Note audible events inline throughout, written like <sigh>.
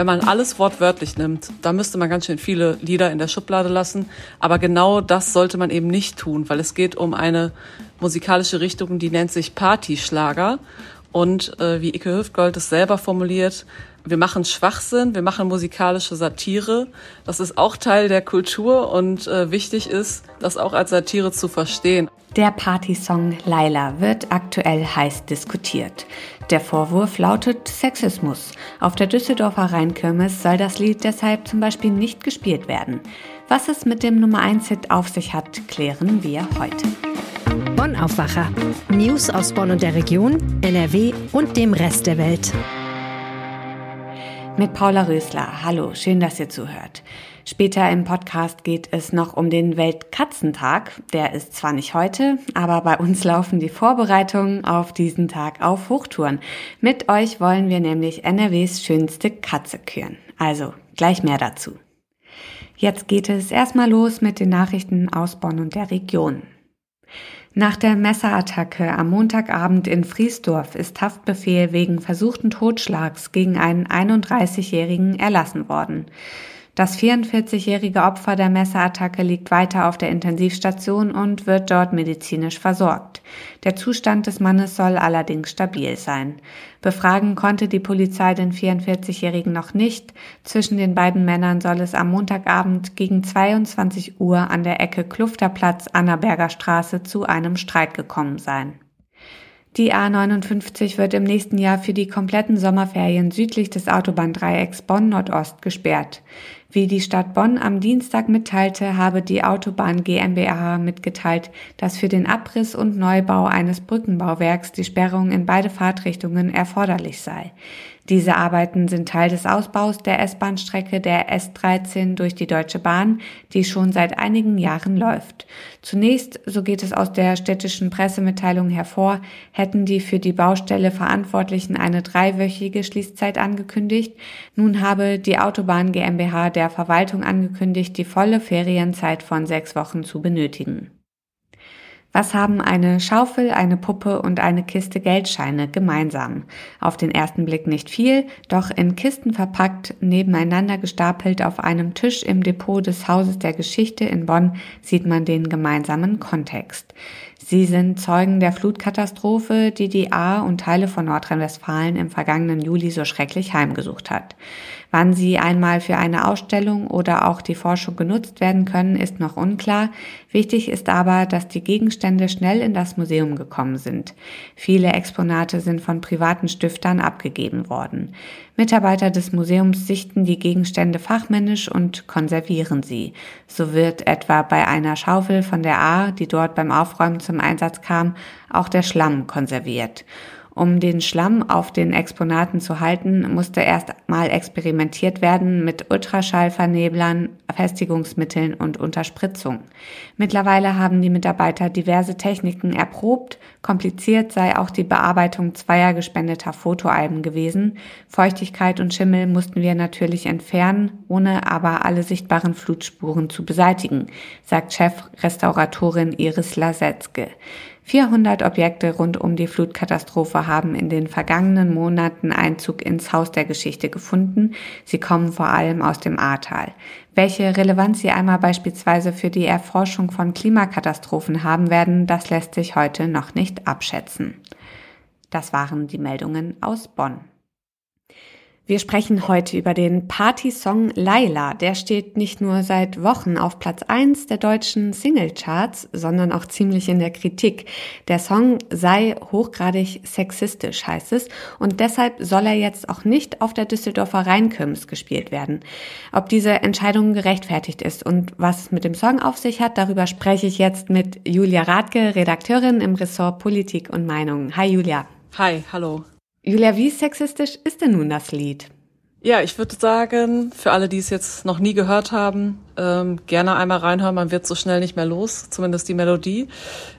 wenn man alles wortwörtlich nimmt, da müsste man ganz schön viele Lieder in der Schublade lassen. Aber genau das sollte man eben nicht tun, weil es geht um eine musikalische Richtung, die nennt sich Partyschlager. Und äh, wie Ike Hüftgold es selber formuliert, wir machen Schwachsinn, wir machen musikalische Satire. Das ist auch Teil der Kultur und äh, wichtig ist, das auch als Satire zu verstehen. Der Partysong Laila wird aktuell heiß diskutiert. Der Vorwurf lautet Sexismus. Auf der Düsseldorfer Rheinkirmes soll das Lied deshalb zum Beispiel nicht gespielt werden. Was es mit dem Nummer 1-Hit auf sich hat, klären wir heute. Bonn Aufwacher. News aus Bonn und der Region, NRW und dem Rest der Welt. Mit Paula Rösler. Hallo, schön, dass ihr zuhört. Später im Podcast geht es noch um den Weltkatzentag. Der ist zwar nicht heute, aber bei uns laufen die Vorbereitungen auf diesen Tag auf Hochtouren. Mit euch wollen wir nämlich NRWs schönste Katze küren. Also gleich mehr dazu. Jetzt geht es erstmal los mit den Nachrichten aus Bonn und der Region. Nach der Messerattacke am Montagabend in Friesdorf ist Haftbefehl wegen versuchten Totschlags gegen einen 31-Jährigen erlassen worden. Das 44-jährige Opfer der Messerattacke liegt weiter auf der Intensivstation und wird dort medizinisch versorgt. Der Zustand des Mannes soll allerdings stabil sein. Befragen konnte die Polizei den 44-jährigen noch nicht. Zwischen den beiden Männern soll es am Montagabend gegen 22 Uhr an der Ecke Klufterplatz Annaberger Straße zu einem Streit gekommen sein. Die A59 wird im nächsten Jahr für die kompletten Sommerferien südlich des Autobahndreiecks Bonn Nordost gesperrt. Wie die Stadt Bonn am Dienstag mitteilte, habe die Autobahn GmbH mitgeteilt, dass für den Abriss und Neubau eines Brückenbauwerks die Sperrung in beide Fahrtrichtungen erforderlich sei. Diese Arbeiten sind Teil des Ausbaus der S-Bahn-Strecke der S13 durch die Deutsche Bahn, die schon seit einigen Jahren läuft. Zunächst, so geht es aus der städtischen Pressemitteilung hervor, hätten die für die Baustelle Verantwortlichen eine dreiwöchige Schließzeit angekündigt. Nun habe die Autobahn GmbH der Verwaltung angekündigt, die volle Ferienzeit von sechs Wochen zu benötigen. Was haben eine Schaufel, eine Puppe und eine Kiste Geldscheine gemeinsam? Auf den ersten Blick nicht viel, doch in Kisten verpackt, nebeneinander gestapelt auf einem Tisch im Depot des Hauses der Geschichte in Bonn sieht man den gemeinsamen Kontext. Sie sind Zeugen der Flutkatastrophe, die die A und Teile von Nordrhein-Westfalen im vergangenen Juli so schrecklich heimgesucht hat. Wann sie einmal für eine Ausstellung oder auch die Forschung genutzt werden können, ist noch unklar. Wichtig ist aber, dass die Gegenstände schnell in das Museum gekommen sind. Viele Exponate sind von privaten Stiftern abgegeben worden. Mitarbeiter des Museums sichten die Gegenstände fachmännisch und konservieren sie. So wird etwa bei einer Schaufel von der A, die dort beim Aufräumen zum Einsatz kam, auch der Schlamm konserviert. Um den Schlamm auf den Exponaten zu halten, musste erst mal experimentiert werden mit Ultraschallverneblern, Festigungsmitteln und Unterspritzung. Mittlerweile haben die Mitarbeiter diverse Techniken erprobt. Kompliziert sei auch die Bearbeitung zweier gespendeter Fotoalben gewesen. Feuchtigkeit und Schimmel mussten wir natürlich entfernen, ohne aber alle sichtbaren Flutspuren zu beseitigen, sagt Chefrestauratorin Iris Lasetzke. 400 Objekte rund um die Flutkatastrophe haben in den vergangenen Monaten Einzug ins Haus der Geschichte gefunden. Sie kommen vor allem aus dem Ahrtal. Welche Relevanz sie einmal beispielsweise für die Erforschung von Klimakatastrophen haben werden, das lässt sich heute noch nicht abschätzen. Das waren die Meldungen aus Bonn. Wir sprechen heute über den Party-Song Laila. Der steht nicht nur seit Wochen auf Platz 1 der deutschen Singlecharts, sondern auch ziemlich in der Kritik. Der Song sei hochgradig sexistisch, heißt es, und deshalb soll er jetzt auch nicht auf der Düsseldorfer Rheinkirmes gespielt werden. Ob diese Entscheidung gerechtfertigt ist und was mit dem Song auf sich hat, darüber spreche ich jetzt mit Julia Radke, Redakteurin im Ressort Politik und Meinung. Hi Julia. Hi, hallo. Julia, wie sexistisch ist denn nun das Lied? Ja, ich würde sagen, für alle, die es jetzt noch nie gehört haben, ähm, gerne einmal reinhören. Man wird so schnell nicht mehr los, zumindest die Melodie.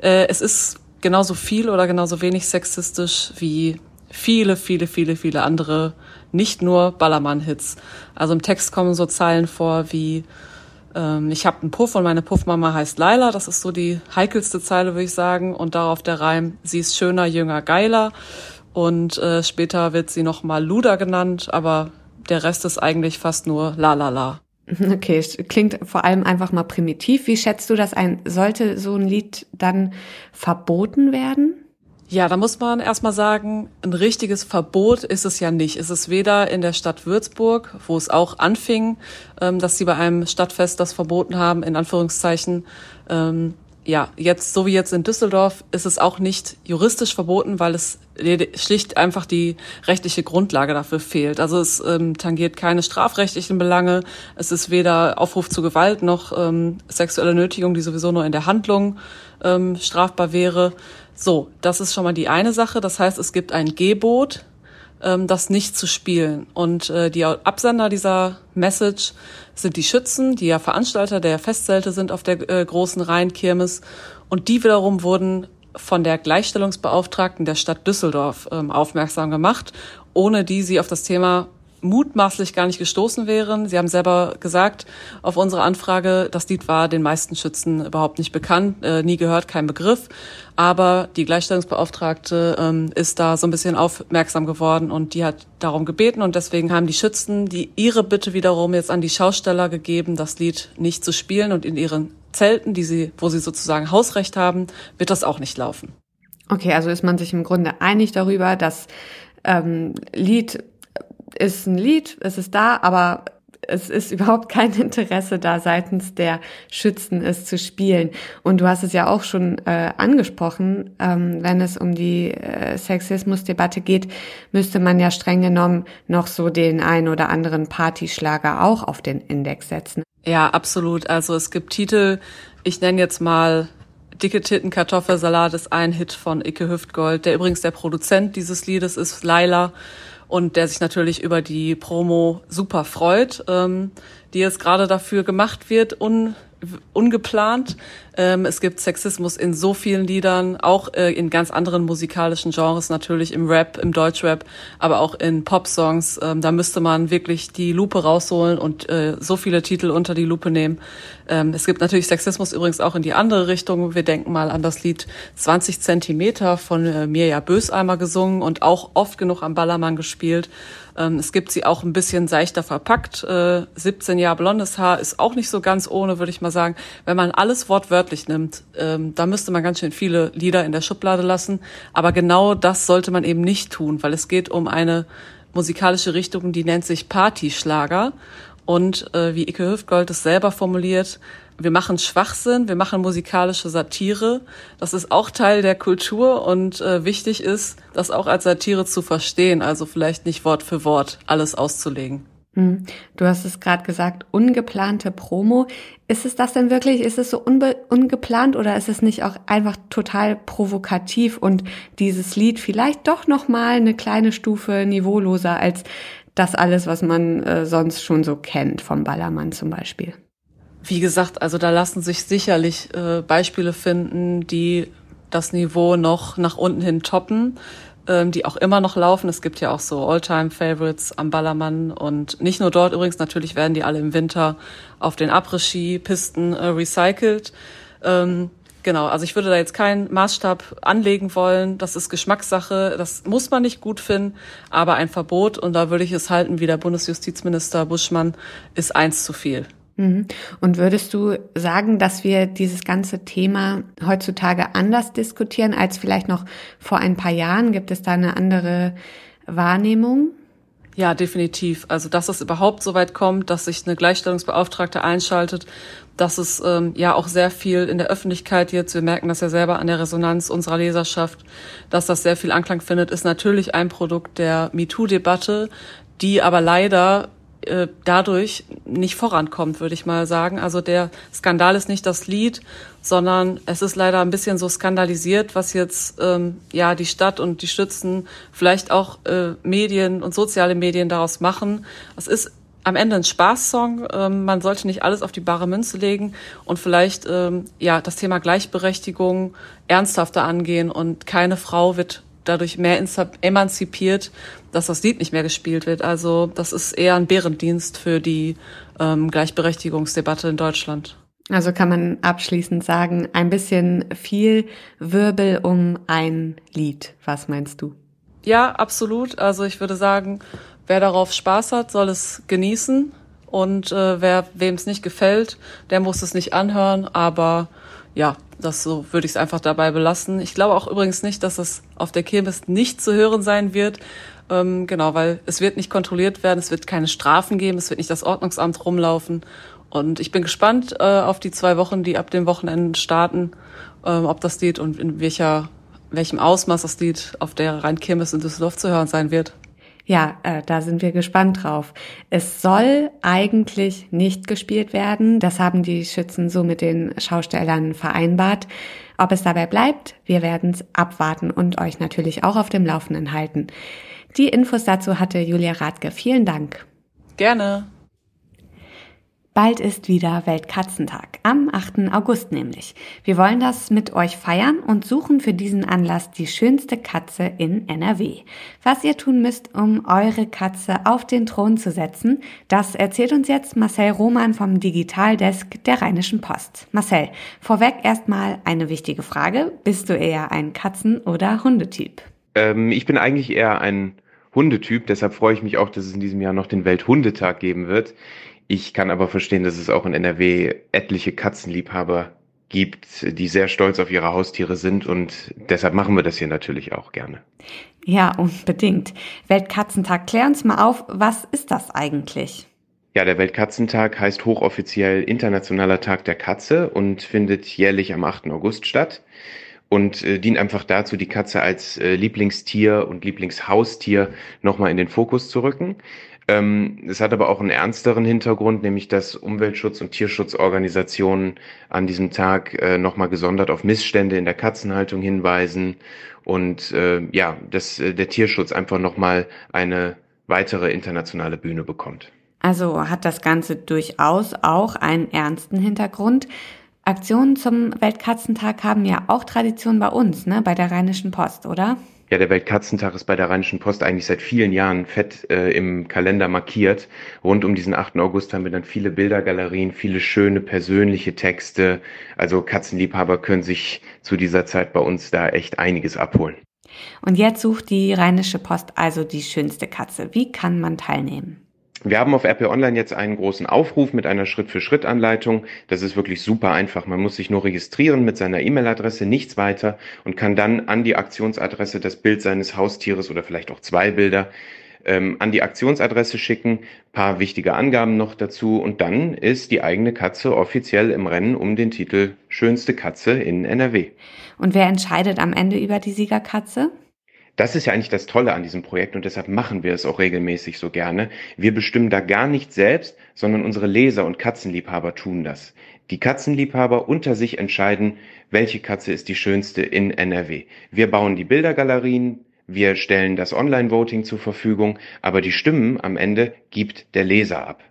Äh, es ist genauso viel oder genauso wenig sexistisch wie viele, viele, viele, viele andere, nicht nur Ballermann-Hits. Also im Text kommen so Zeilen vor wie ähm, ich habe einen Puff und meine Puffmama heißt Laila. Das ist so die heikelste Zeile, würde ich sagen. Und darauf der Reim, sie ist schöner, jünger, geiler. Und äh, später wird sie nochmal Luda genannt, aber der Rest ist eigentlich fast nur la la la. <laughs> Okay, klingt vor allem einfach mal primitiv. Wie schätzt du das ein? Sollte so ein Lied dann verboten werden? Ja, da muss man erstmal sagen, ein richtiges Verbot ist es ja nicht. Es ist weder in der Stadt Würzburg, wo es auch anfing, ähm, dass sie bei einem Stadtfest das verboten haben, in Anführungszeichen. Ja, jetzt, so wie jetzt in Düsseldorf, ist es auch nicht juristisch verboten, weil es schlicht einfach die rechtliche Grundlage dafür fehlt. Also es ähm, tangiert keine strafrechtlichen Belange. Es ist weder Aufruf zu Gewalt noch ähm, sexuelle Nötigung, die sowieso nur in der Handlung ähm, strafbar wäre. So, das ist schon mal die eine Sache. Das heißt, es gibt ein Gebot, ähm, das nicht zu spielen. Und äh, die Absender dieser Message sind die Schützen, die ja Veranstalter der Festzelte sind auf der äh, großen Rheinkirmes. Und die wiederum wurden von der Gleichstellungsbeauftragten der Stadt Düsseldorf ähm, aufmerksam gemacht, ohne die sie auf das Thema mutmaßlich gar nicht gestoßen wären. Sie haben selber gesagt auf unsere Anfrage, das Lied war den meisten Schützen überhaupt nicht bekannt, äh, nie gehört, kein Begriff. Aber die Gleichstellungsbeauftragte ähm, ist da so ein bisschen aufmerksam geworden und die hat darum gebeten und deswegen haben die Schützen die ihre Bitte wiederum jetzt an die Schausteller gegeben, das Lied nicht zu spielen und in ihren Zelten, die sie, wo sie sozusagen Hausrecht haben, wird das auch nicht laufen. Okay, also ist man sich im Grunde einig darüber, dass ähm, Lied ist ein Lied, es ist da, aber es ist <laughs> überhaupt kein Interesse da seitens der Schützen, es zu spielen. Und du hast es ja auch schon äh, angesprochen, ähm, wenn es um die äh, Sexismusdebatte geht, müsste man ja streng genommen noch so den ein oder anderen Partyschlager auch auf den Index setzen. Ja, absolut. Also es gibt Titel, ich nenne jetzt mal Dicke Titten Kartoffelsalat ist ein Hit von Icke Hüftgold, der übrigens der Produzent dieses Liedes ist, Laila und der sich natürlich über die Promo super freut, ähm, die jetzt gerade dafür gemacht wird, un, ungeplant. Ähm, es gibt Sexismus in so vielen Liedern, auch äh, in ganz anderen musikalischen Genres, natürlich im Rap, im Deutschrap, aber auch in Popsongs. Ähm, da müsste man wirklich die Lupe rausholen und äh, so viele Titel unter die Lupe nehmen. Ähm, es gibt natürlich Sexismus übrigens auch in die andere Richtung. Wir denken mal an das Lied 20 Zentimeter von äh, Mirja Böseimer gesungen und auch oft genug am Ballermann gespielt. Ähm, es gibt sie auch ein bisschen seichter verpackt. Äh, 17 Jahre blondes Haar ist auch nicht so ganz ohne, würde ich mal sagen. Wenn man alles wortwörtlich nimmt, ähm, da müsste man ganz schön viele Lieder in der Schublade lassen. Aber genau das sollte man eben nicht tun, weil es geht um eine musikalische Richtung, die nennt sich Partyschlager. Und äh, wie Ike Hüftgold es selber formuliert, wir machen Schwachsinn, wir machen musikalische Satire. Das ist auch Teil der Kultur und äh, wichtig ist, das auch als Satire zu verstehen, also vielleicht nicht Wort für Wort alles auszulegen. Hm. Du hast es gerade gesagt, ungeplante Promo. Ist es das denn wirklich? Ist es so ungeplant oder ist es nicht auch einfach total provokativ und dieses Lied vielleicht doch noch mal eine kleine Stufe niveauloser als das alles, was man äh, sonst schon so kennt vom Ballermann zum Beispiel? Wie gesagt, also da lassen sich sicherlich äh, Beispiele finden, die das Niveau noch nach unten hin toppen, ähm, die auch immer noch laufen. Es gibt ja auch so All-Time-Favorites am Ballermann und nicht nur dort übrigens, natürlich werden die alle im Winter auf den Après-Ski-Pisten äh, recycelt. Ähm, Genau, also ich würde da jetzt keinen Maßstab anlegen wollen. Das ist Geschmackssache, das muss man nicht gut finden, aber ein Verbot, und da würde ich es halten, wie der Bundesjustizminister Buschmann, ist eins zu viel. Mhm. Und würdest du sagen, dass wir dieses ganze Thema heutzutage anders diskutieren als vielleicht noch vor ein paar Jahren? Gibt es da eine andere Wahrnehmung? Ja, definitiv. Also, dass es überhaupt so weit kommt, dass sich eine Gleichstellungsbeauftragte einschaltet, dass es ähm, ja auch sehr viel in der Öffentlichkeit jetzt, wir merken das ja selber an der Resonanz unserer Leserschaft, dass das sehr viel Anklang findet, ist natürlich ein Produkt der MeToo-Debatte, die aber leider äh, dadurch nicht vorankommt, würde ich mal sagen. Also der Skandal ist nicht das Lied, sondern es ist leider ein bisschen so skandalisiert, was jetzt ähm, ja die Stadt und die Stützen, vielleicht auch äh, Medien und soziale Medien daraus machen. Es ist am Ende ein Spaßsong. Ähm, man sollte nicht alles auf die bare Münze legen und vielleicht ähm, ja das Thema Gleichberechtigung ernsthafter angehen und keine Frau wird dadurch mehr emanzipiert, dass das Lied nicht mehr gespielt wird. Also das ist eher ein Bärendienst für die ähm, Gleichberechtigungsdebatte in Deutschland. Also kann man abschließend sagen, ein bisschen viel Wirbel um ein Lied. Was meinst du? Ja, absolut. Also ich würde sagen, wer darauf Spaß hat, soll es genießen. Und äh, wer wem es nicht gefällt, der muss es nicht anhören. Aber ja, das so würde ich es einfach dabei belassen. Ich glaube auch übrigens nicht, dass es auf der Kirmes nicht zu hören sein wird. Ähm, genau, weil es wird nicht kontrolliert werden, es wird keine Strafen geben, es wird nicht das Ordnungsamt rumlaufen. Und ich bin gespannt äh, auf die zwei Wochen, die ab dem Wochenende starten, äh, ob das Lied und in welcher, welchem Ausmaß das Lied auf der Rhein-Kirmes in Düsseldorf zu hören sein wird. Ja, äh, da sind wir gespannt drauf. Es soll eigentlich nicht gespielt werden. Das haben die Schützen so mit den Schaustellern vereinbart. Ob es dabei bleibt, wir werden es abwarten und euch natürlich auch auf dem Laufenden halten. Die Infos dazu hatte Julia Radke. Vielen Dank. Gerne. Bald ist wieder Weltkatzentag, am 8. August nämlich. Wir wollen das mit euch feiern und suchen für diesen Anlass die schönste Katze in NRW. Was ihr tun müsst, um eure Katze auf den Thron zu setzen, das erzählt uns jetzt Marcel Roman vom Digitaldesk der Rheinischen Post. Marcel, vorweg erstmal eine wichtige Frage. Bist du eher ein Katzen- oder Hundetyp? Ähm, ich bin eigentlich eher ein Hundetyp, deshalb freue ich mich auch, dass es in diesem Jahr noch den Welthundetag geben wird. Ich kann aber verstehen, dass es auch in NRW etliche Katzenliebhaber gibt, die sehr stolz auf ihre Haustiere sind und deshalb machen wir das hier natürlich auch gerne. Ja, unbedingt. Weltkatzentag, klär uns mal auf, was ist das eigentlich? Ja, der Weltkatzentag heißt hochoffiziell Internationaler Tag der Katze und findet jährlich am 8. August statt und äh, dient einfach dazu, die Katze als äh, Lieblingstier und Lieblingshaustier nochmal in den Fokus zu rücken. Ähm, es hat aber auch einen ernsteren Hintergrund, nämlich dass Umweltschutz- und Tierschutzorganisationen an diesem Tag äh, nochmal gesondert auf Missstände in der Katzenhaltung hinweisen und äh, ja, dass äh, der Tierschutz einfach nochmal eine weitere internationale Bühne bekommt. Also hat das Ganze durchaus auch einen ernsten Hintergrund. Aktionen zum Weltkatzentag haben ja auch Tradition bei uns, ne, bei der Rheinischen Post, oder? Ja, der Weltkatzentag ist bei der Rheinischen Post eigentlich seit vielen Jahren fett äh, im Kalender markiert. Rund um diesen 8. August haben wir dann viele Bildergalerien, viele schöne persönliche Texte. Also Katzenliebhaber können sich zu dieser Zeit bei uns da echt einiges abholen. Und jetzt sucht die Rheinische Post also die schönste Katze. Wie kann man teilnehmen? Wir haben auf RP Online jetzt einen großen Aufruf mit einer Schritt-für-Schritt-Anleitung. Das ist wirklich super einfach. Man muss sich nur registrieren mit seiner E-Mail-Adresse, nichts weiter und kann dann an die Aktionsadresse das Bild seines Haustieres oder vielleicht auch zwei Bilder ähm, an die Aktionsadresse schicken, paar wichtige Angaben noch dazu und dann ist die eigene Katze offiziell im Rennen um den Titel Schönste Katze in NRW. Und wer entscheidet am Ende über die Siegerkatze? Das ist ja eigentlich das Tolle an diesem Projekt und deshalb machen wir es auch regelmäßig so gerne. Wir bestimmen da gar nicht selbst, sondern unsere Leser und Katzenliebhaber tun das. Die Katzenliebhaber unter sich entscheiden, welche Katze ist die schönste in NRW. Wir bauen die Bildergalerien, wir stellen das Online-Voting zur Verfügung, aber die Stimmen am Ende gibt der Leser ab.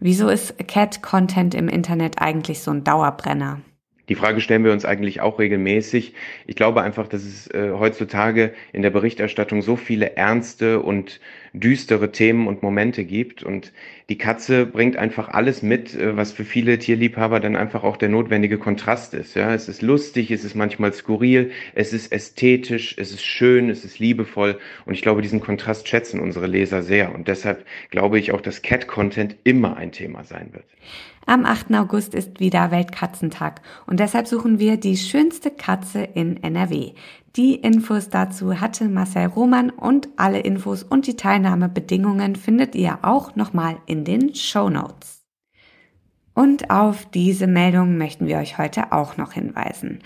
Wieso ist Cat-Content im Internet eigentlich so ein Dauerbrenner? Die Frage stellen wir uns eigentlich auch regelmäßig. Ich glaube einfach, dass es äh, heutzutage in der Berichterstattung so viele ernste und düstere Themen und Momente gibt. Und die Katze bringt einfach alles mit, äh, was für viele Tierliebhaber dann einfach auch der notwendige Kontrast ist. Ja, es ist lustig, es ist manchmal skurril, es ist ästhetisch, es ist schön, es ist liebevoll. Und ich glaube, diesen Kontrast schätzen unsere Leser sehr. Und deshalb glaube ich auch, dass Cat-Content immer ein Thema sein wird. Am 8. August ist wieder Weltkatzentag und deshalb suchen wir die schönste Katze in NRW. Die Infos dazu hatte Marcel Roman und alle Infos und die Teilnahmebedingungen findet ihr auch nochmal in den Show Notes. Und auf diese Meldung möchten wir euch heute auch noch hinweisen.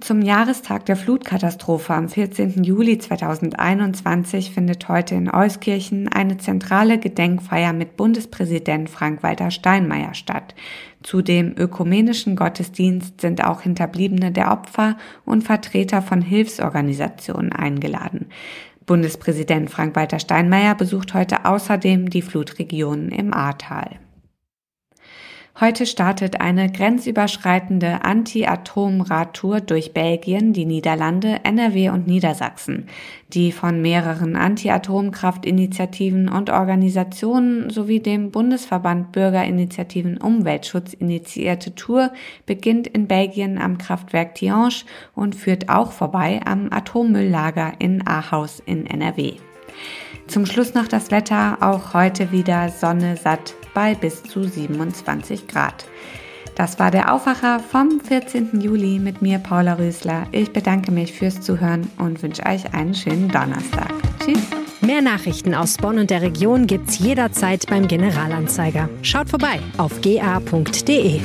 Zum Jahrestag der Flutkatastrophe am 14. Juli 2021 findet heute in Euskirchen eine zentrale Gedenkfeier mit Bundespräsident Frank-Walter Steinmeier statt. Zu dem ökumenischen Gottesdienst sind auch Hinterbliebene der Opfer und Vertreter von Hilfsorganisationen eingeladen. Bundespräsident Frank-Walter Steinmeier besucht heute außerdem die Flutregionen im Ahrtal. Heute startet eine grenzüberschreitende Anti-Atom-Radtour durch Belgien, die Niederlande, NRW und Niedersachsen. Die von mehreren Anti-Atomkraft-Initiativen und Organisationen sowie dem Bundesverband Bürgerinitiativen Umweltschutz initiierte Tour beginnt in Belgien am Kraftwerk Tihange und führt auch vorbei am Atommülllager in Ahaus in NRW. Zum Schluss noch das Wetter, auch heute wieder Sonne satt bei bis zu 27 Grad. Das war der Aufwacher vom 14. Juli mit mir, Paula Rösler. Ich bedanke mich fürs Zuhören und wünsche euch einen schönen Donnerstag. Tschüss. Mehr Nachrichten aus Bonn und der Region gibt's jederzeit beim Generalanzeiger. Schaut vorbei auf ga.de.